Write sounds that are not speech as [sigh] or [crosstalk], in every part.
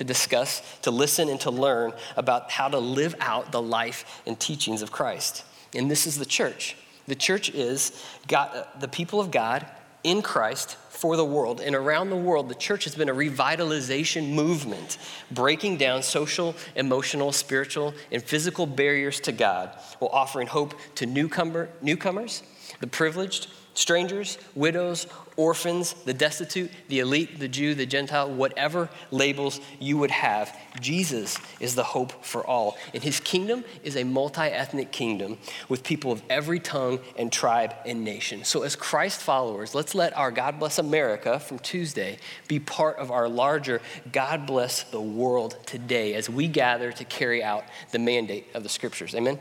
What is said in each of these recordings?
to discuss, to listen, and to learn about how to live out the life and teachings of Christ. And this is the church. The church is God, uh, the people of God in Christ for the world. And around the world, the church has been a revitalization movement, breaking down social, emotional, spiritual, and physical barriers to God while offering hope to newcomer, newcomers, the privileged, strangers, widows, orphans, the destitute, the elite, the Jew, the Gentile, whatever labels you would have. Jesus is the hope for all. And his kingdom is a multi ethnic kingdom with people of every tongue and tribe and nation. So, as Christ followers, let's let our God Bless America from Tuesday be part of our larger God Bless the World today as we gather to carry out the mandate of the scriptures. Amen.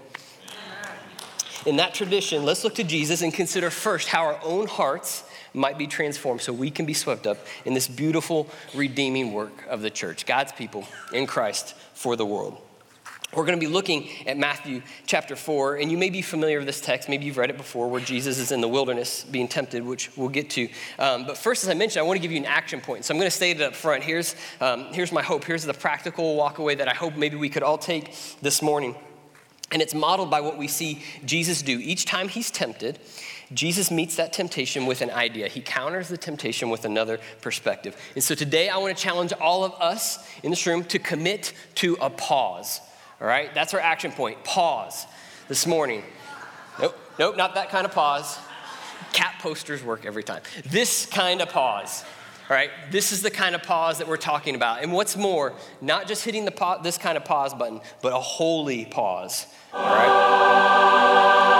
In that tradition, let's look to Jesus and consider first how our own hearts might be transformed so we can be swept up in this beautiful, redeeming work of the church, God's people in Christ for the world. We're going to be looking at Matthew chapter 4, and you may be familiar with this text. Maybe you've read it before, where Jesus is in the wilderness being tempted, which we'll get to. Um, but first, as I mentioned, I want to give you an action point. So I'm going to state it up front. Here's, um, here's my hope. Here's the practical walkaway that I hope maybe we could all take this morning. And it's modeled by what we see Jesus do. Each time he's tempted, Jesus meets that temptation with an idea. He counters the temptation with another perspective. And so today I want to challenge all of us in this room to commit to a pause. All right? That's our action point. Pause this morning. Nope, nope, not that kind of pause. Cat posters work every time. This kind of pause. All right, this is the kind of pause that we're talking about. And what's more, not just hitting the this kind of pause button, but a holy pause. All right?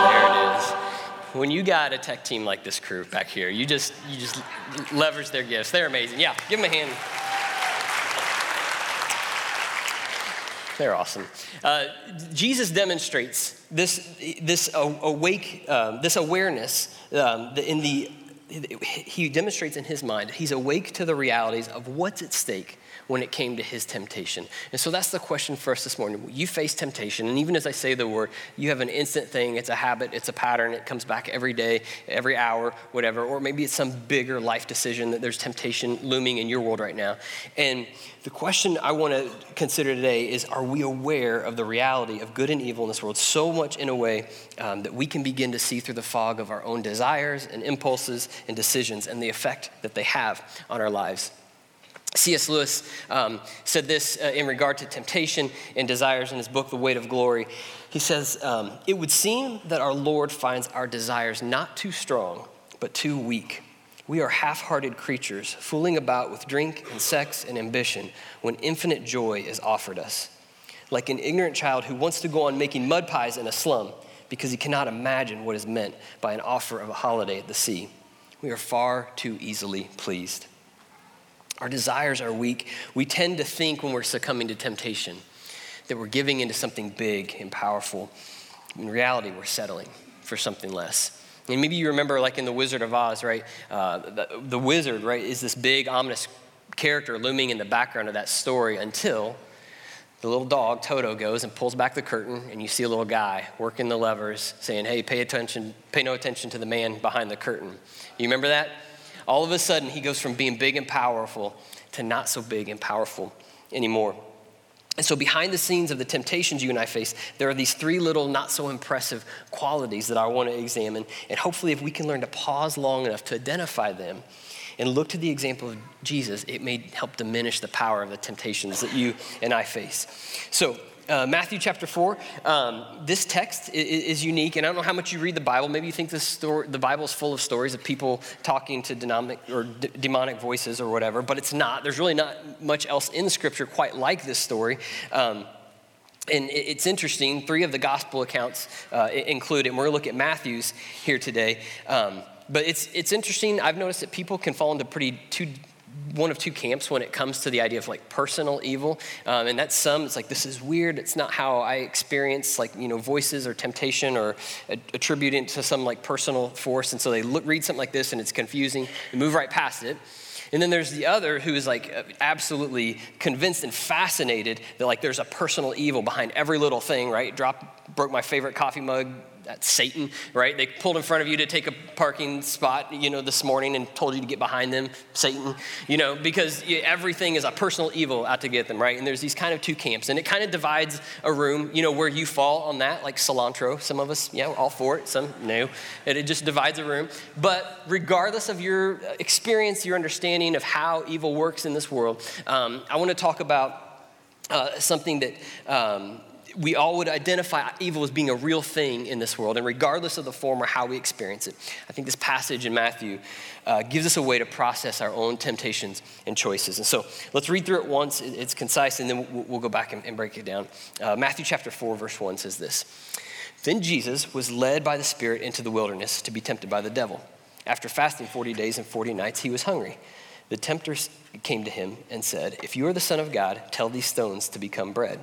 There it is. When you got a tech team like this crew back here, you just you just leverage their gifts. They're amazing. Yeah, give them a hand. They're awesome. Uh, Jesus demonstrates this, this awake, uh, this awareness um, in the, he demonstrates in his mind, he's awake to the realities of what's at stake when it came to his temptation. And so that's the question for us this morning. You face temptation, and even as I say the word, you have an instant thing, it's a habit, it's a pattern, it comes back every day, every hour, whatever, or maybe it's some bigger life decision that there's temptation looming in your world right now. And the question I want to consider today is Are we aware of the reality of good and evil in this world so much in a way um, that we can begin to see through the fog of our own desires and impulses and decisions and the effect that they have on our lives? C.S. Lewis um, said this uh, in regard to temptation and desires in his book, The Weight of Glory. He says, um, It would seem that our Lord finds our desires not too strong, but too weak. We are half hearted creatures, fooling about with drink and sex and ambition when infinite joy is offered us. Like an ignorant child who wants to go on making mud pies in a slum because he cannot imagine what is meant by an offer of a holiday at the sea. We are far too easily pleased. Our desires are weak. We tend to think when we're succumbing to temptation that we're giving into something big and powerful. In reality, we're settling for something less. And maybe you remember, like in The Wizard of Oz, right? Uh, the, the wizard, right, is this big, ominous character looming in the background of that story until the little dog, Toto, goes and pulls back the curtain, and you see a little guy working the levers saying, Hey, pay attention, pay no attention to the man behind the curtain. You remember that? All of a sudden he goes from being big and powerful to not so big and powerful anymore. And so, behind the scenes of the temptations you and I face, there are these three little not so impressive qualities that I want to examine. And hopefully, if we can learn to pause long enough to identify them and look to the example of Jesus, it may help diminish the power of the temptations that you and I face. So, uh, Matthew chapter 4. Um, this text is, is, unique, and I don't know how much you read the Bible. Maybe you think the, story, the Bible is full of stories of people talking to dynamic or d- demonic voices or whatever, but it's not. There's really not much else in Scripture quite like this story. Um, and it's interesting, three of the gospel accounts uh, include it. And we're going to look at Matthew's here today. Um, but it's, it's interesting. I've noticed that people can fall into pretty two one of two camps when it comes to the idea of like personal evil. Um, and that's some, it's like, this is weird. It's not how I experience like, you know, voices or temptation or attribute it to some like personal force. And so they look, read something like this and it's confusing move right past it. And then there's the other who is like absolutely convinced and fascinated that like there's a personal evil behind every little thing, right? Drop, broke my favorite coffee mug Satan, right? They pulled in front of you to take a parking spot, you know, this morning and told you to get behind them, Satan, you know, because everything is a personal evil out to get them, right? And there's these kind of two camps, and it kind of divides a room, you know, where you fall on that, like cilantro. Some of us, yeah, we're all for it, some no. And it just divides a room. But regardless of your experience, your understanding of how evil works in this world, um, I want to talk about uh, something that um, we all would identify evil as being a real thing in this world, and regardless of the form or how we experience it. I think this passage in Matthew uh, gives us a way to process our own temptations and choices. And so let's read through it once. It's concise, and then we'll, go back and, and, break it down. Uh, Matthew chapter 4, verse 1 says this Then Jesus was led by the Spirit into the wilderness to be tempted by the devil. After fasting 40 days and 40 nights, he was hungry. The tempter came to him and said, If you are the Son of God, tell these stones to become bread.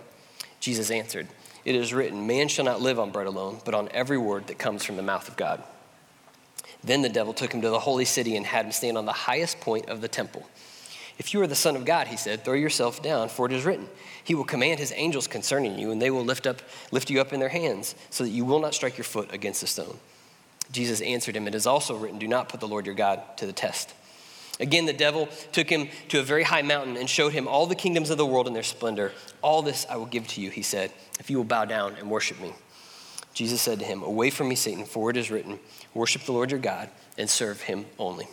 Jesus answered, It is written, Man shall not live on bread alone, but on every word that comes from the mouth of God. Then the devil took him to the holy city and had him stand on the highest point of the temple. If you are the Son of God, he said, throw yourself down, for it is written, He will command His angels concerning you, and they will lift, up, lift you up in their hands, so that you will not strike your foot against a stone. Jesus answered him, It is also written, Do not put the Lord your God to the test. Again, the devil took him to a very high mountain and showed him all the kingdoms of the world and their splendor. All this I will give to you, he said, if you will bow down and worship me. Jesus said to him, Away from me, Satan, for it is written, Worship the Lord your God and serve him only.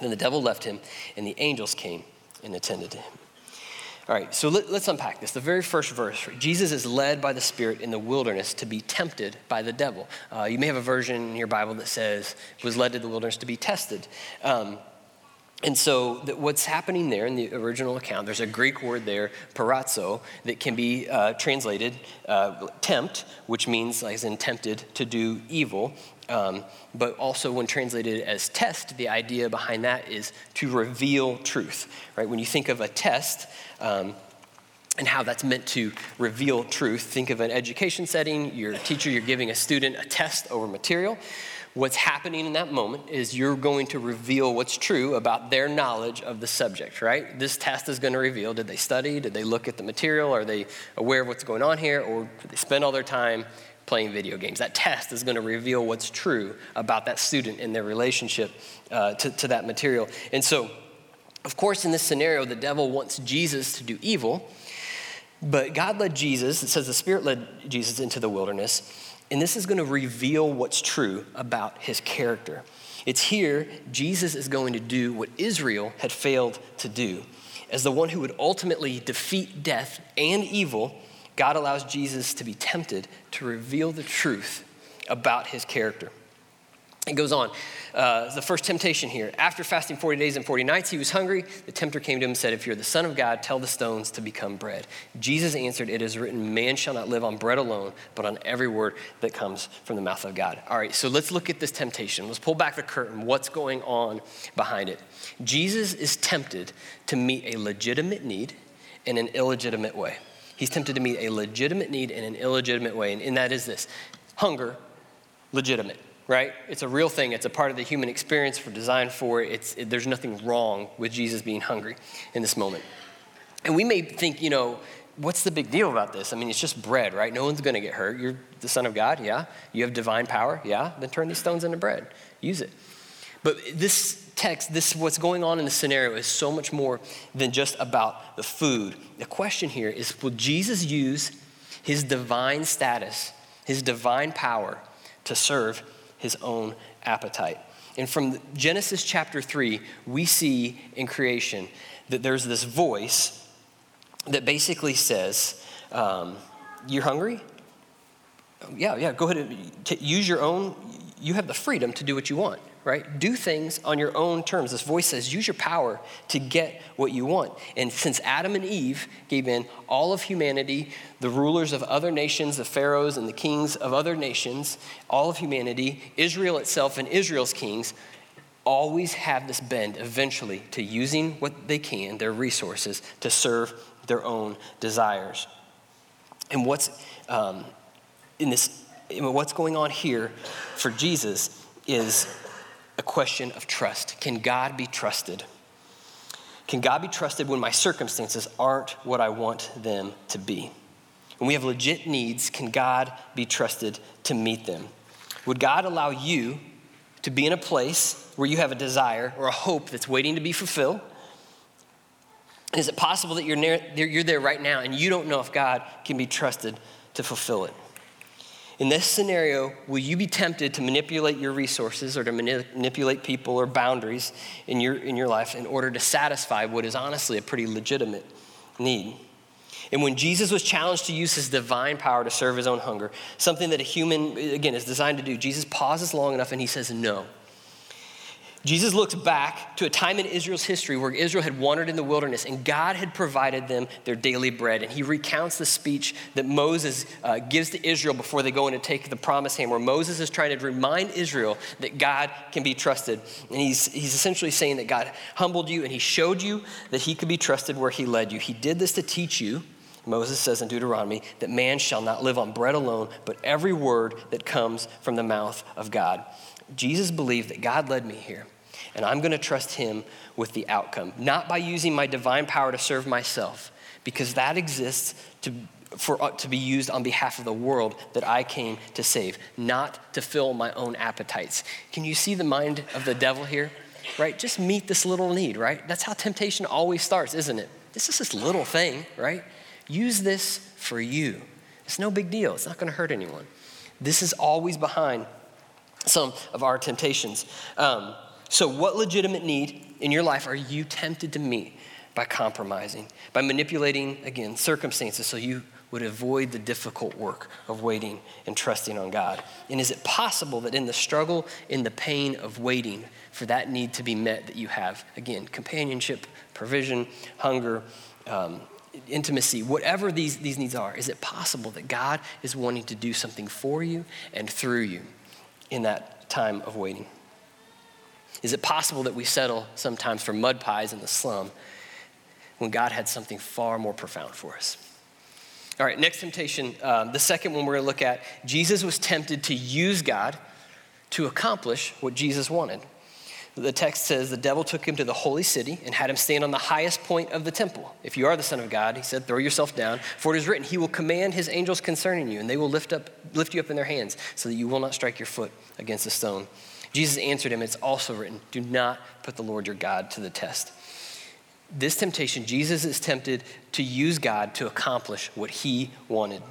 Then the devil left him, and the angels came and attended to him. All right, so let, us unpack this. The very first verse Jesus is led by the Spirit in the wilderness to be tempted by the devil. Uh, you may have a version in your Bible that says, was led to the wilderness to be tested. Um, and so, what's happening there in the original account, there's a Greek word there, peirazo, that can be uh, translated uh, tempt, which means, like, as in tempted to do evil. Um, but also, when translated as test, the idea behind that is to reveal truth, right? When you think of a test, um, and how that's meant to reveal truth. Think of an education setting, your teacher, you're giving a student a test over material what's happening in that moment is you're going to reveal what's true about their knowledge of the subject, right? This test is going to reveal did they study? Did they look at the material? Are they aware of what's going on here? Or did they spend all their time playing video games? That test is going to reveal what's true about that student and their relationship uh, to, to that material. And so, of course, in this scenario, the devil wants Jesus to do evil. But God led Jesus, it says the Spirit led Jesus into the wilderness and this is going to reveal what's true about his character. It's here Jesus is going to do what Israel had failed to do. As the one who would ultimately defeat death and evil, God allows Jesus to be tempted to reveal the truth about his character. It goes on. Uh, the first temptation here. After fasting 40 days and 40 nights, he was hungry. The tempter came to him and said, If you're the Son of God, tell the stones to become bread. Jesus answered, It is written, Man shall not live on bread alone, but on every word that comes from the mouth of God. All right, so let's look at this temptation. Let's pull back the curtain. What's going on behind it? Jesus is tempted to meet a legitimate need in an illegitimate way. He's tempted to meet a legitimate need in an illegitimate way, and, and that is this hunger, legitimate right? It's a real thing. It's a part of the human experience. We're designed for it. It's, it, there's nothing wrong with Jesus being hungry in this moment. And we may think, you know, what's the big deal about this? I mean, it's just bread, right? No one's going to get hurt. You're the Son of God, yeah? You have divine power, yeah? Then turn these stones into bread. Use it. But this text, this what's going on in the scenario is so much more than just about the food. The question here is will Jesus use his divine status, his divine power to serve his own appetite. And from Genesis chapter 3, we see in creation that there's this voice that basically says, um, You're hungry? Yeah, yeah, go ahead and t- use your own, you have the freedom to do what you want right? Do things on your own terms. This voice says, use your power to get what you want. And since Adam and Eve gave in, all of humanity, the rulers of other nations, the pharaohs and the kings of other nations, all of humanity, Israel itself and Israel's kings, always have this bend eventually to using what they can, their resources, to serve their own desires. And what's um, in this, what's going on here for Jesus is a question of trust. Can God be trusted? Can God be trusted when my circumstances aren't what I want them to be? and we have legit needs, can God be trusted to meet them? Would God allow you to be in a place where you have a desire or a hope that's waiting to be fulfilled? Is it possible that you're, near, you're there right now and you don't know if God can be trusted to fulfill it? In this scenario, will you be tempted to manipulate your resources or to manipulate people or boundaries in your, in your life in order to satisfy what is honestly a pretty legitimate need? And when Jesus was challenged to use his divine power to serve his own hunger, something that a human, again, is designed to do, Jesus pauses long enough and he says, No. Jesus looks back to a time in Israel's history where Israel had wandered in the wilderness and God had provided them their daily bread. And he recounts the speech that Moses uh, gives to Israel before they go in to take the promised land, where Moses is trying to remind Israel that God can be trusted. And he's, he's essentially saying that God humbled you and he showed you that he could be trusted where he led you. He did this to teach you. Moses says in Deuteronomy that man shall not live on bread alone, but every word that comes from the mouth of God. Jesus believed that God led me here and I'm going to trust Him with the outcome, not by using my divine power to serve myself, because that exists to, for, uh, to be used on behalf of the world that I came to save, not to fill my own appetites. Can you see the mind of the devil here? Right? Just meet this little need, right? That's how temptation always starts, isn't it? This is this little thing, right? Use this for you. It's no big deal, it's not going to hurt anyone. This is always behind some of our temptations. Um, so, what legitimate need in your life are you tempted to meet by compromising, by manipulating, again, circumstances so you would avoid the difficult work of waiting and trusting on God? And is it possible that in the struggle, in the pain of waiting for that need to be met, that you have, again, companionship, provision, hunger, um, intimacy, whatever these, these needs are, is it possible that God is wanting to do something for you and through you in that time of waiting? Is it possible that we settle sometimes for mud pies in the slum when God had something far more profound for us? All right, next temptation, um, the second one we're going to look at Jesus was tempted to use God to accomplish what Jesus wanted. The text says the devil took him to the holy city and had him stand on the highest point of the temple. If you are the Son of God, he said, throw yourself down, for it is written, He will command His angels concerning you, and they will lift, up, lift you up in their hands so that you will not strike your foot against a stone. Jesus answered him, It's also written, do not put the Lord your God to the test. This temptation, Jesus is tempted to use God to accomplish what he wanted.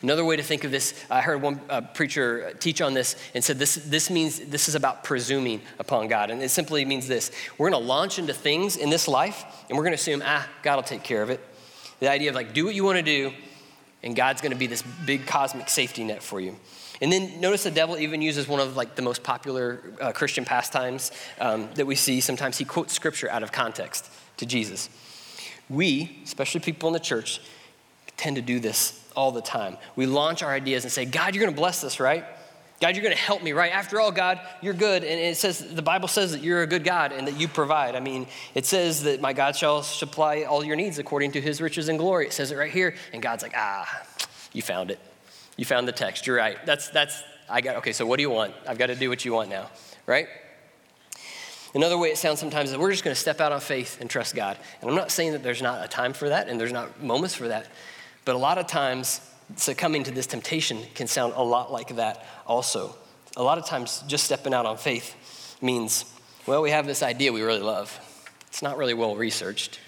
Another way to think of this, I heard one uh, preacher teach on this and said this, this means this is about presuming upon God. And it simply means this we're going to launch into things in this life and we're going to assume, ah, God will take care of it. The idea of like, do what you want to do, and God's going to be this big cosmic safety net for you. And then notice the devil even uses one of like the most popular uh, Christian pastimes um, that we see. Sometimes he quotes scripture out of context to Jesus. We, especially people in the church, tend to do this all the time. We launch our ideas and say, God, you're going to bless this, right? God, you're going to help me, right? After all, God, you're good. And it says, the Bible says that you're a good God and that you provide. I mean, it says that my God shall supply all your needs according to his riches and glory. It says it right here. And God's like, ah, you found it. You found the text. You're right. That's, that's, I got, okay, so what do you want? I've got to do what you want now, right? Another way it sounds sometimes is we're just going to step out on faith and trust God. And I'm not saying that there's not a time for that and there's not moments for that, but a lot of times succumbing to this temptation can sound a lot like that also. A lot of times just stepping out on faith means, well, we have this idea we really love. It's not really well researched.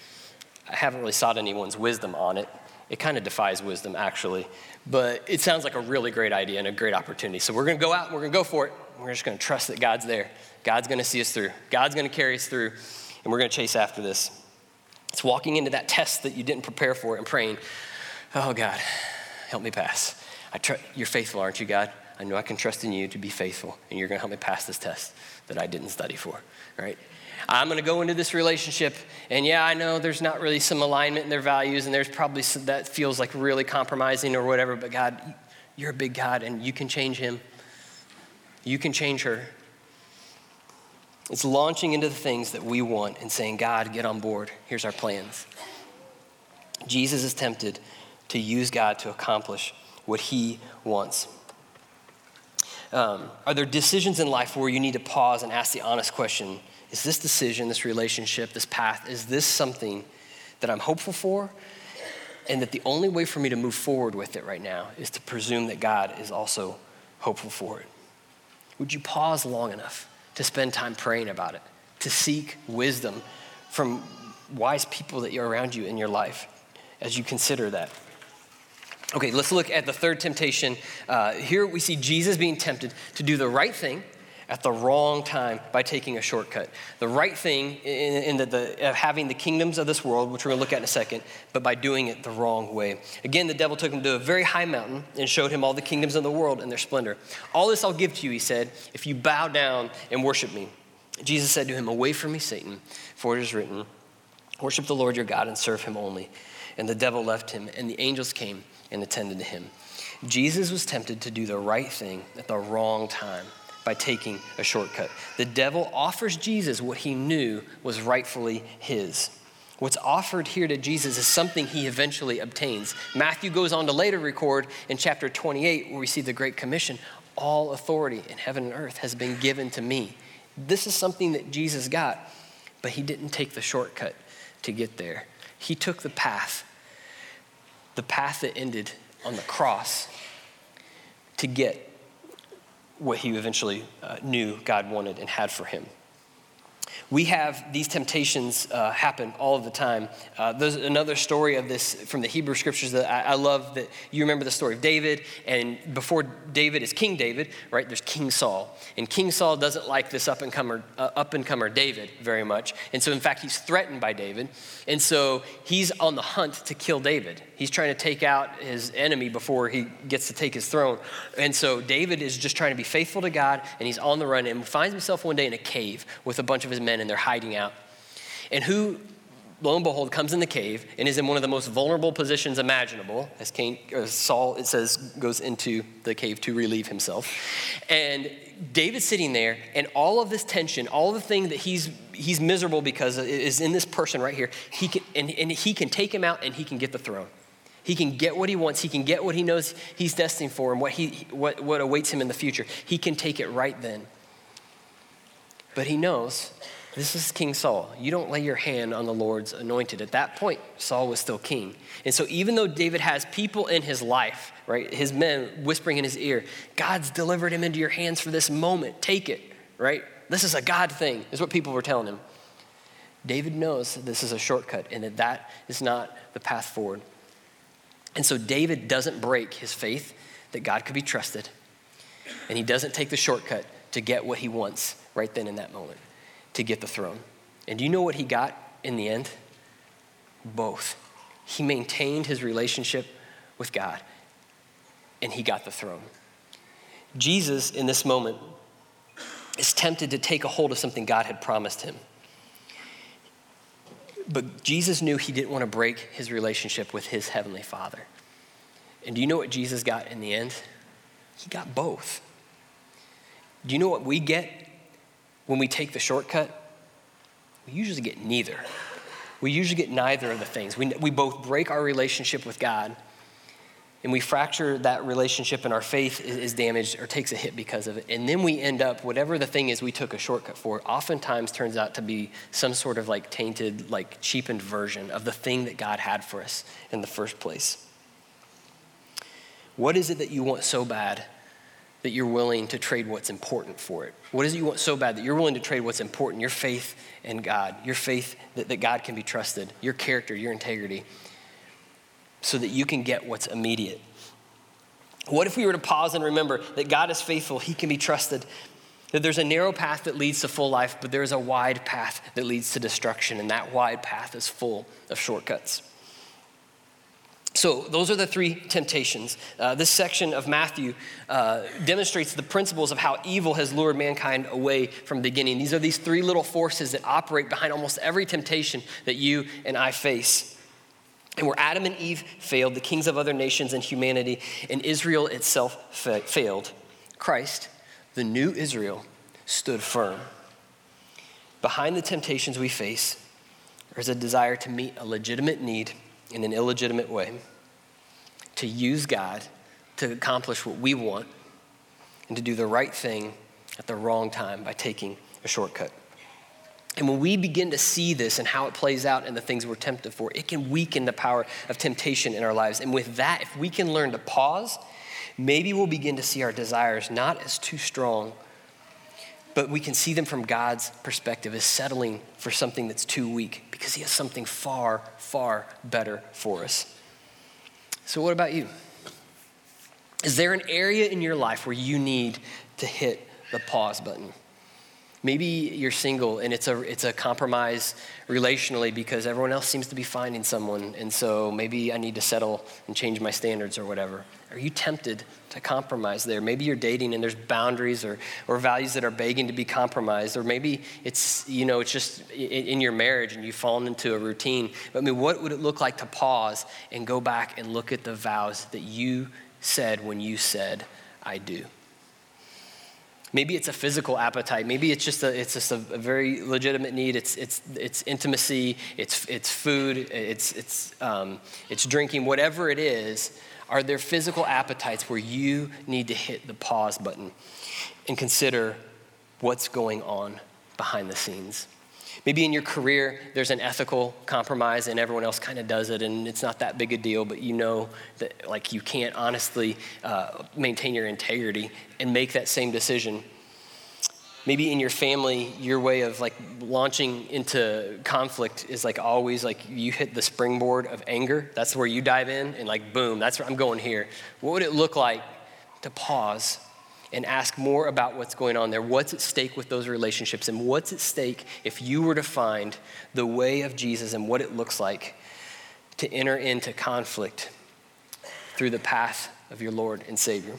I haven't really sought anyone's wisdom on it. It kind of defies wisdom, actually. But it sounds like a really great idea and a great opportunity. So we're going to go out and we're going to go for it. We're just going to trust that God's there. God's going to see us through. God's going to carry us through. And we're going to chase after this. It's walking into that test that you didn't prepare for and praying, oh, God, help me pass. I tr- you're faithful, aren't you, God? I know I can trust in you to be faithful, and you're going to help me pass this test that I didn't study for, right? I'm going to go into this relationship, and yeah, I know there's not really some alignment in their values, and there's probably some, that feels like really compromising or whatever, but God, you're a big God, and you can change him. You can change her. It's launching into the things that we want and saying, God, get on board. Here's our plans. Jesus is tempted to use God to accomplish what he wants. Um, are there decisions in life where you need to pause and ask the honest question is this decision, this relationship, this path, is this something that I'm hopeful for? and that the only way for me to move forward with it right now is to presume that God is also hopeful for it. Would you pause long enough to spend time praying about it, to seek wisdom from wise people that are around you in your life as you consider that? Okay, let's look at the third temptation. Uh, here we see Jesus being tempted to do the right thing at the wrong time by taking a shortcut. The right thing in, in the, the uh, having the kingdoms of this world, which we're going to look at in a second, but by doing it the wrong way. Again, the devil took him to a very high mountain and showed him all the kingdoms of the world and their splendor. All this I'll give to you, he said, if you bow down and worship me. Jesus said to him, Away from me, Satan, for it is written, Worship the Lord your God and serve him only. And the devil left him, and the angels came and attended to him. Jesus was tempted to do the right thing at the wrong time by taking a shortcut. The devil offers Jesus what he knew was rightfully his. What's offered here to Jesus is something he eventually obtains. Matthew goes on to later record in chapter 28, where we see the Great Commission all authority in heaven and earth has been given to me. This is something that Jesus got, but he didn't take the shortcut to get there. He took the path, the path that ended on the cross to get what he eventually uh, knew God wanted and had for him. We have these temptations uh, happen all of the time. Uh, there's another story of this from the Hebrew scriptures that I, I, love that you remember the story of David. And before David is King David, right, there's King Saul. And King Saul doesn't like this up and comer, uh, up and comer David very much. And so, in fact, he's threatened by David. And so he's on the hunt to kill David. He's trying to take out his enemy before he gets to take his throne. And so David is just trying to be faithful to God, and he's on the run and finds himself one day in a cave with a bunch of his men and they're hiding out. And who, lo and behold, comes in the cave and is in one of the most vulnerable positions imaginable, as Cain, Saul, it says, goes into the cave to relieve himself. And David's sitting there, and all of this tension, all the thing that he's he's miserable because is in this person right here. He can, and, and he can take him out and he can get the throne. He can get what he wants. He can get what he knows he's destined for and what, he, what, what awaits him in the future. He can take it right then. But he knows this is King Saul. You don't lay your hand on the Lord's anointed. At that point, Saul was still king. And so, even though David has people in his life, right, his men whispering in his ear, God's delivered him into your hands for this moment. Take it, right? This is a God thing, is what people were telling him. David knows this is a shortcut and that that is not the path forward. And so, David doesn't break his faith that God could be trusted, and he doesn't take the shortcut to get what he wants right then in that moment to get the throne. And do you know what he got in the end? Both. He maintained his relationship with God and he got the throne. Jesus, in this moment, is tempted to take a hold of something God had promised him. But Jesus knew he didn't want to break his relationship with his heavenly Father. And do you know what Jesus got in the end? He got both. Do you know what we get when we take the shortcut, we usually get neither. We usually get neither of the things. We, we both break our relationship with God and we fracture that relationship and our faith is, is, damaged or takes a hit because of it. And then we end up, whatever the thing is we took a shortcut for, oftentimes turns out to be some sort of like tainted, like cheapened version of the thing that God had for us in the first place. What is it that you want so bad that you're willing to trade what's important for it? What is it you want so bad that you're willing to trade what's important? Your faith in God, your faith that, that God can be trusted, your character, your integrity, so that you can get what's immediate. What if we were to pause and remember that God is faithful, He can be trusted, that there's a narrow path that leads to full life, but there's a wide path that leads to destruction, and that wide path is full of shortcuts. So, those are the three temptations. Uh, this section of Matthew uh, demonstrates the principles of how evil has lured mankind away from the beginning. These are these three little forces that operate behind almost every temptation that you and I face. And where Adam and Eve failed, the kings of other nations and humanity, and Israel itself fa- failed, Christ, the new Israel, stood firm. Behind the temptations we face, there's a desire to meet a legitimate need in an illegitimate way, to use God to accomplish what we want, and to do the right thing at the wrong time by taking a shortcut. And when we begin to see this and how it plays out and the things we're tempted for, it can weaken the power of temptation in our lives. And with that, if we can learn to pause, maybe we'll begin to see our desires not as too strong, but we can see them from God's perspective as settling for something that's too weak because He has something far, far better for us. So, what about you? Is there an area in your life where you need to hit the pause button? Maybe you're single and it's a, it's a compromise relationally because everyone else seems to be finding someone, and so maybe I need to settle and change my standards or whatever. Are you tempted to compromise there? Maybe you're dating and there's boundaries or, or values that are begging to be compromised, or maybe it's, you know, it's just in, in your marriage and you've fallen into a routine. But I mean, what would it look like to pause and go back and look at the vows that you said when you said, I do? Maybe it's a physical appetite. Maybe it's just a, it's just a, very legitimate need. It's, it's, it's intimacy, it's, it's food, it's, it's, um, it's drinking, whatever it is. Are there physical appetites where you need to hit the pause button and consider what's going on behind the scenes? Maybe in your career, there's an ethical compromise and everyone else kind of does it and it's not that big a deal, but you know that like you can't honestly uh, maintain your integrity and make that same decision. Maybe in your family, your way of like launching into conflict is like always like you hit the springboard of anger. That's where you dive in and like boom, that's where I'm going here. What would it look like to pause and ask more about what's going on there. What's at stake with those relationships? And what's at stake if you were to find the way of Jesus and what it looks like to enter into conflict through the path of your Lord and Savior?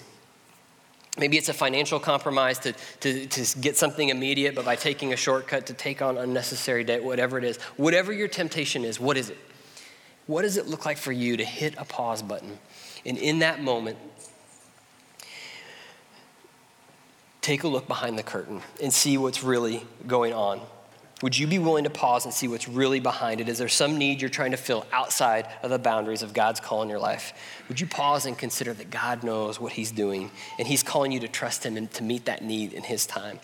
Maybe it's a financial compromise to, to, to get something immediate, but by taking a shortcut to take on unnecessary debt, whatever it is. Whatever your temptation is, what is it? What does it look like for you to hit a pause button? And in that moment, take a look behind the curtain and see what's really going on. Would you be willing to pause and see what's really behind it? Is there some need you're trying to fill outside of the boundaries of God's call in your life? Would you pause and consider that God knows what He's doing and He's calling you to trust Him and to meet that need in His time?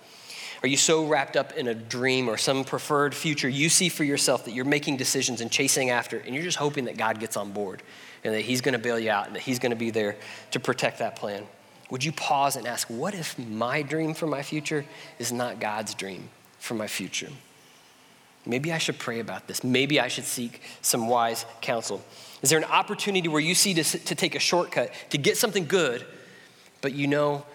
Are you so wrapped up in a dream or some preferred future you see for yourself that you're making decisions and chasing after, and you're just hoping that God gets on board and that He's going to bail you out and that He's going to be there to protect that plan? Would you pause and ask, what if my dream for my future is not God's dream for my future? Maybe I should pray about this. Maybe I should seek some wise counsel. Is there an opportunity where you see to, to take a shortcut to get something good, but you know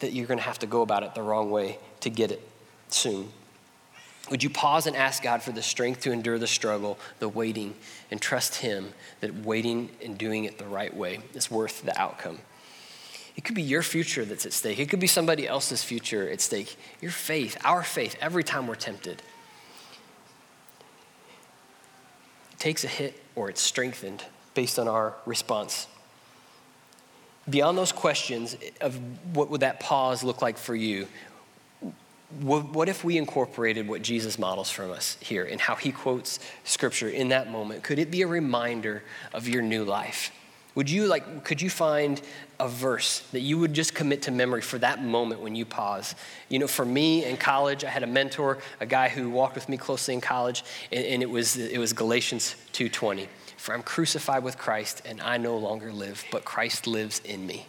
that you're going to have to go about it the wrong way to get it soon? Would you pause and ask God for the strength to endure the struggle, the waiting, and trust Him that waiting and doing it the right way is worth the outcome? It could be your future that's at stake. It could be somebody else's future at stake. Your faith, our faith, every time we're tempted, it takes a hit or it's strengthened based on our response. Beyond those questions of what would that pause look like for you, what if we incorporated what Jesus models from us here and how he quotes scripture in that moment? Could it be a reminder of your new life? Would you like, could you find a verse that you would just commit to memory for that moment when you pause? You know, for me in college, I had a mentor, a guy who walked with me closely in college, and, and it, was, it was Galatians 2.20. For I'm crucified with Christ, and I no longer live, but Christ lives in me.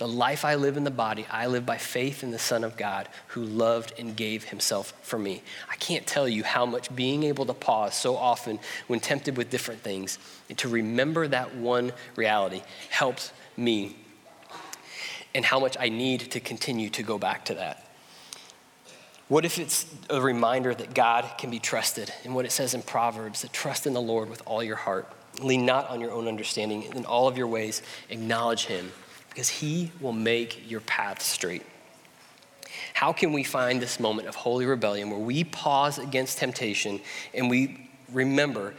The life I live in the body, I live by faith in the Son of God who loved and gave himself for me. I can't tell you how much being able to pause so often when tempted with different things and to remember that one reality helps me and how much I need to continue to go back to that. What if it's a reminder that God can be trusted and what it says in Proverbs that trust in the Lord with all your heart, lean not on your own understanding, in all of your ways, acknowledge Him because He will make your path straight. How can we find this moment of holy rebellion where we pause against temptation and we remember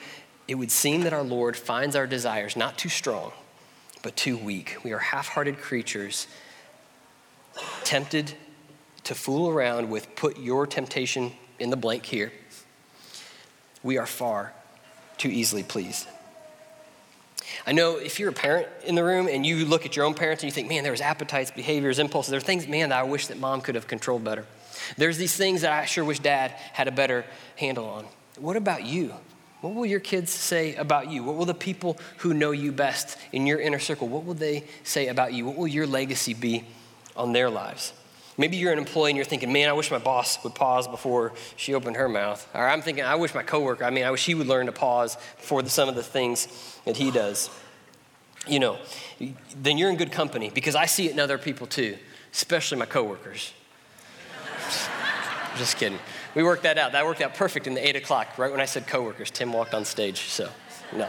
it would seem that our Lord finds our desires not too strong, but too weak? We are half hearted creatures, tempted to fool around with put your temptation in the blank here. We are far too easily pleased. I know if you're a parent in the room and you look at your own parents and you think, man, there was appetites, behaviors, impulses, there are things, man, that I wish that mom could have controlled better. There's these things that I sure wish dad had a better handle on. What about you? What will your kids say about you? What will the people who know you best in your inner circle, what will they say about you? What will your legacy be on their lives? Maybe you're an employee and you're thinking, man, I wish my boss would pause before she opened her mouth. Or I'm thinking, I wish my coworker, I mean, I wish he would learn to pause for some of the things that he does. You know, then you're in good company because I see it in other people too, especially my coworkers. [laughs] Just kidding. We worked that out. That worked out perfect in the eight o'clock, right when I said coworkers. Tim walked on stage, so no.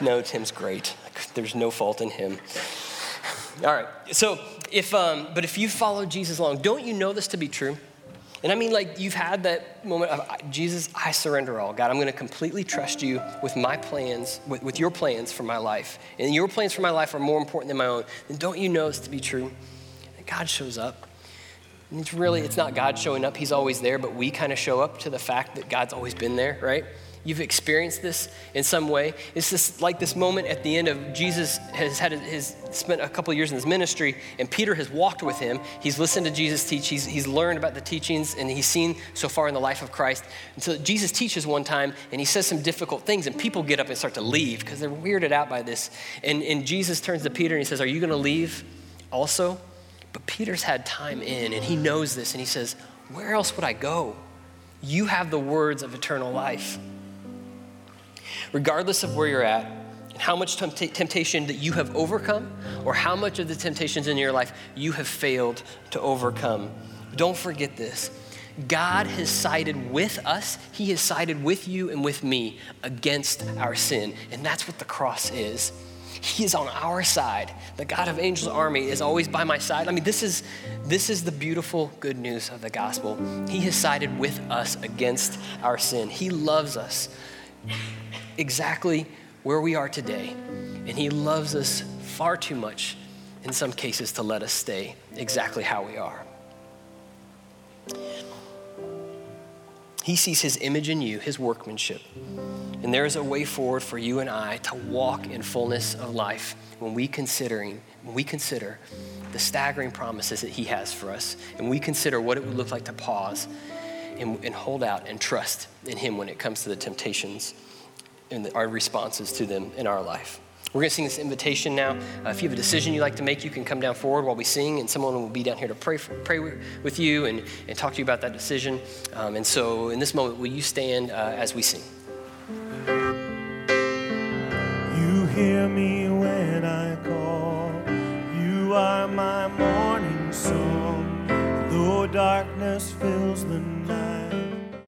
No, Tim's great. There's no fault in him. All right. So if, um, but if you follow Jesus along, don't you know this to be true? And I mean, like, you've had that moment of, Jesus, I surrender all. God, I'm going to completely trust you with my plans, with, with your plans for my life. And your plans for my life are more important than my own. Then don't you know this to be true? And God shows up. And it's really, it's not God showing up, He's always there, but we kind of show up to the fact that God's always been there, right? You've experienced this in some way. It's this, like this moment at the end of Jesus has had his, spent a couple years in his ministry, and Peter has walked with him. He's listened to Jesus teach. He's, he's learned about the teachings, and he's seen so far in the life of Christ. And so Jesus teaches one time, and he says some difficult things, and people get up and start to leave because they're weirded out by this. And, and Jesus turns to Peter and he says, Are you going to leave also? But Peter's had time in, and he knows this, and he says, Where else would I go? You have the words of eternal life. Regardless of where you're at, and how much temptation that you have overcome, or how much of the temptations in your life you have failed to overcome, don't forget this. God has sided with us, He has sided with you and with me against our sin. And that's what the cross is. He is on our side. The God of angels' army is always by my side. I mean, this is, this is the beautiful good news of the gospel. He has sided with us against our sin. He loves us exactly where we are today. And He loves us far too much, in some cases, to let us stay exactly how we are. He sees His image in you, His workmanship. And there is a way forward for you and I to walk in fullness of life when we considering when we consider the staggering promises that he has for us and we consider what it would look like to pause and, and hold out and trust in him when it comes to the temptations and our responses to them in our life. We're going to sing this invitation now. Uh, if you have a decision you'd like to make, you can come down forward while we sing, and someone will be down here to pray, for, pray with you and, and talk to you about that decision. Um, and so, in this moment, will you stand uh, as we sing? You hear me when I call. You are my morning song. Though darkness fills